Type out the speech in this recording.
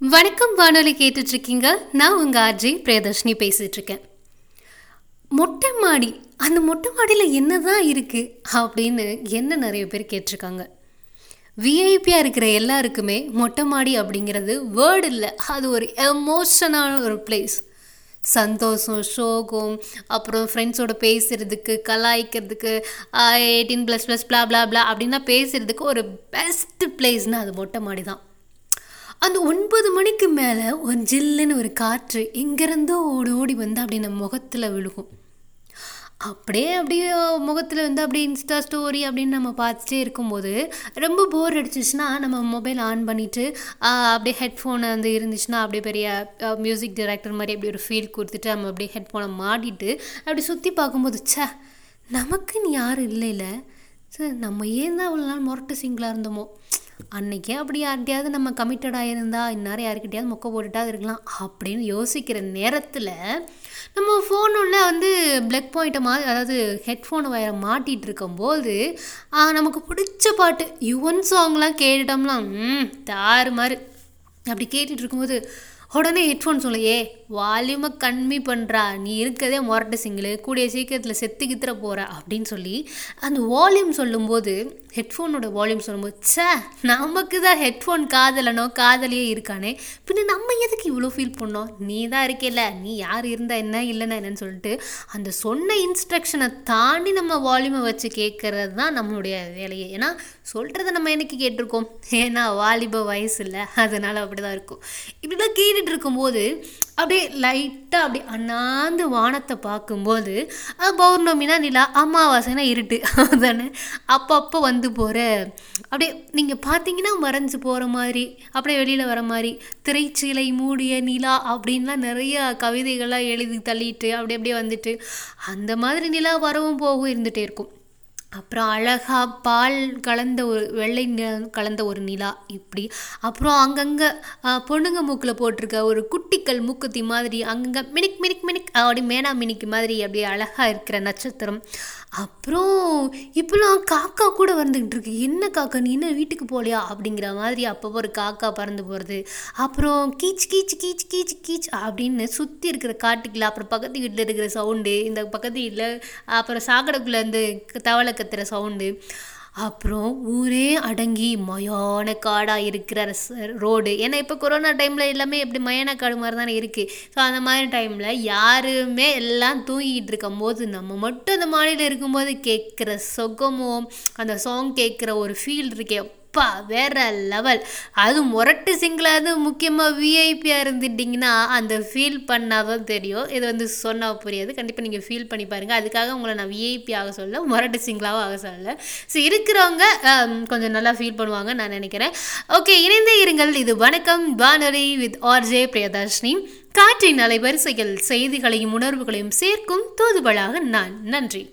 வணக்கம் வானொலி கேட்டுட்ருக்கீங்க. நான் உங்கள் ஆர்ஜி பிரியதர்ஷினி பேசிகிட்ருக்கேன் மொட்டை மாடி அந்த மொட்டை மாடியில் என்னதான் இருக்குது அப்படின்னு என்ன நிறைய பேர் கேட்டிருக்காங்க விஐபியாக இருக்கிற எல்லாருக்குமே மொட்டை மாடி அப்படிங்கிறது வேர்டு இல்லை. அது ஒரு எமோஷனான ஒரு பிளேஸ் சந்தோஷம் சோகம் அப்புறம் ஃப்ரெண்ட்ஸோட பேசுகிறதுக்கு கலாய்க்கிறதுக்கு eighteen plus plus blah blah blah அப்படின்னா பேசுகிறதுக்கு ஒரு பெஸ்ட் பிளேஸ்னால் அது மொட்டை மாடி தான் அந்த ஒன்பது மணிக்கு மேலே ஒரு ஜில்லுன்னு ஒரு காற்று எங்கேருந்தோ ஓடி ஓடி வந்து அப்படி நம்ம முகத்தில் விழுகும். அப்படியே அப்படியே முகத்தில் வந்து அப்படியே இன்ஸ்டா ஸ்டோரி அப்படின்னு நம்ம பார்த்துட்டே இருக்கும்போது ரொம்ப போர் அடிச்சிச்சுன்னா நம்ம மொபைல் ஆன் பண்ணிவிட்டு அப்படியே ஹெட்ஃபோனை வந்து இருந்துச்சுன்னா அப்படியே பெரிய மியூசிக் டைரக்டர் மாதிரி அப்படி ஒரு ஃபீல் கொடுத்துட்டு நம்ம அப்படியே ஹெட்ஃபோனை மாட்டிட்டு அப்படி சுற்றி பார்க்கும்போது ச்சே நமக்குன்னு யாரும் இல்லை இல்லை சார் நம்ம ஏன் தான் அவ்வளோ நாள் முரட்டு சிங்கிளாக இருந்தோமோ? அன்னைக்கே அப்படி யார்கிட்டயாவது நம்ம கமிட்டடாக இருந்தால் இந்நேரம் யாருக்கிட்டையாவது மொக்க போட்டுட்டா இருக்கலாம் அப்படின்னு யோசிக்கிற நேரத்தில் நம்ம ஃபோனுள்ள வந்து பிளக் பாயிண்ட்டை மா அதாவது ஹெட்ஃபோன் வயரை மாட்டிகிட்டு இருக்கும்போது நமக்கு பிடிச்ச பாட்டு யுவன் சாங்லாம் கேட்டுட்டோம்லாம் ம் தாறு மாதிரி அப்படி கேட்டுட்டு இருக்கும்போது உடனே ஹெட்ஃபோன் சொல்லையே வால்யூமை கம்மி பண்ணுறா நீ இருக்கதே மொரட்டு சிங்கிள் கூடிய சீக்கிரத்தில் செத்து கித்துற போகிற அப்படின்னு சொல்லி அந்த வால்யூம் சொல்லும்போது ஹெட்ஃபோனோட வால்யூம் சொல்லும்போது ச்சே நமக்கு தான் ஹெட்ஃபோன் காதலனோ காதலியே இருக்கானே. பின்ன நம்ம எதுக்கு இவ்வளோ ஃபீல் பண்ணோம்? நீ தான் இருக்கேல்ல. நீ யார் இருந்தால் என்ன இல்லைன்னா என்னன்னு சொல்லிட்டு அந்த சொன்ன இன்ஸ்ட்ரக்ஷனை தாண்டி நம்ம வால்யூமை வச்சு கேட்குறது தான் நம்மளுடைய வேலையே. ஏன்னா சொல்கிறத நம்ம என்னைக்கு கேட்டிருக்கோம்? ஏன்னா வாலிப வயசு இல்லை. அதனால் அப்படி தான் இருக்கும். இப்படிலாம் கேட்டுட்டு இருக்கும்போது அப்படியே லைட்டாக அப்படி அண்ணாந்து வானத்தை பார்க்கும்போது பௌர்ணமினா நிலா அமாவாசைனா இருட்டு. அதானே? அப்பப்போ வந்து போகிற அப்படியே நீங்கள் பார்த்தீங்கன்னா மறைஞ்சு போகிற மாதிரி அப்படியே வெளியில் வர மாதிரி திரைச்சீலை மூடிய நிலா அப்படின்லாம் நிறைய கவிதைகள்லாம் எழுதி தள்ளிட்டு அப்படி அப்படியே வந்துட்டு அந்த மாதிரி நிலா வரவும் போகவும் இருந்துகிட்டே இருக்கும். அப்புறம் அழகா பால் கலந்த ஒரு வெள்ளை நிலம் கலந்த ஒரு நிலா இப்படி. அப்புறம் அங்கங்கே பொண்ணுங்க மூக்கில் போட்டிருக்க ஒரு குட்டிக்கல் மூக்குத்தி மாதிரி அங்கங்கே மினிக் மினிக் மினிக் அப்படி மேனா மினிக்கு மாதிரி அப்படியே அழகாக இருக்கிற நட்சத்திரம். அப்புறம் இப்போலாம் காக்கா கூட வந்துக்கிட்டு இருக்கு என்ன காக்கா நீ என்ன வீட்டுக்கு போகலையா அப்படிங்கிற மாதிரி அப்பப்போ ஒரு காக்கா பறந்து போகிறது அப்புறம் கீச் கீச் கீச் கீச் கீச் அப்படின்னு சுற்றி இருக்கிற காட்டுக்குள்ள அப்புறம் பக்கத்து வீட்டில் இருக்கிற சவுண்டு இந்த பக்கத்து வீட்டில் அப்புறம் சாக்கடைக்குள்ளே இருந்து தவளை கத்துற சவுண்டு அப்புறம் ஊரே அடங்கி மயான காடாக இருக்கிற ரோடு ஏன்னா இப்போ கொரோனா டைமில் எல்லாமே எப்படி மயான காடு மாதிரி தானே இருக்குது ஸோ அந்த மாதிரி டைமில் யாருமே எல்லாம் தூங்கிட்டு இருக்கும் போது நம்ம மட்டும் அந்த மாடியில் இருக்கும்போது கேட்குற சொகமோ அந்த சாங் கேட்குற ஒரு ஃபீல் இருக்கே. அப்பா வேற லெவல். அது முரட்டு சிங்கிளாவது முக்கியமாக விஐபியாக இருந்துட்டிங்கன்னா அந்த ஃபீல் பண்ணாதான் தெரியும். இது வந்து சொன்னால் புரியாது. கண்டிப்பாக நீங்கள் ஃபீல் பண்ணி பாருங்கள் அதுக்காக உங்களை நான் விஐபி ஆக சொல்ல முரட்டு சிங்கிளாகவும் ஆக சொல்லலை. ஸோ இருக்கிறவங்க கொஞ்சம் நல்லா ஃபீல் பண்ணுவாங்க நான் நினைக்கிறேன். ஓகே இணைந்தே இருங்கள். இது வணக்கம். வானொலி வித் ஆர்ஜே பிரியதர்ஷினி காற்றின் அலைவரிசைகள் செய்திகளையும் உணர்வுகளையும் சேர்க்கும் தூதுவளாக நான். நன்றி.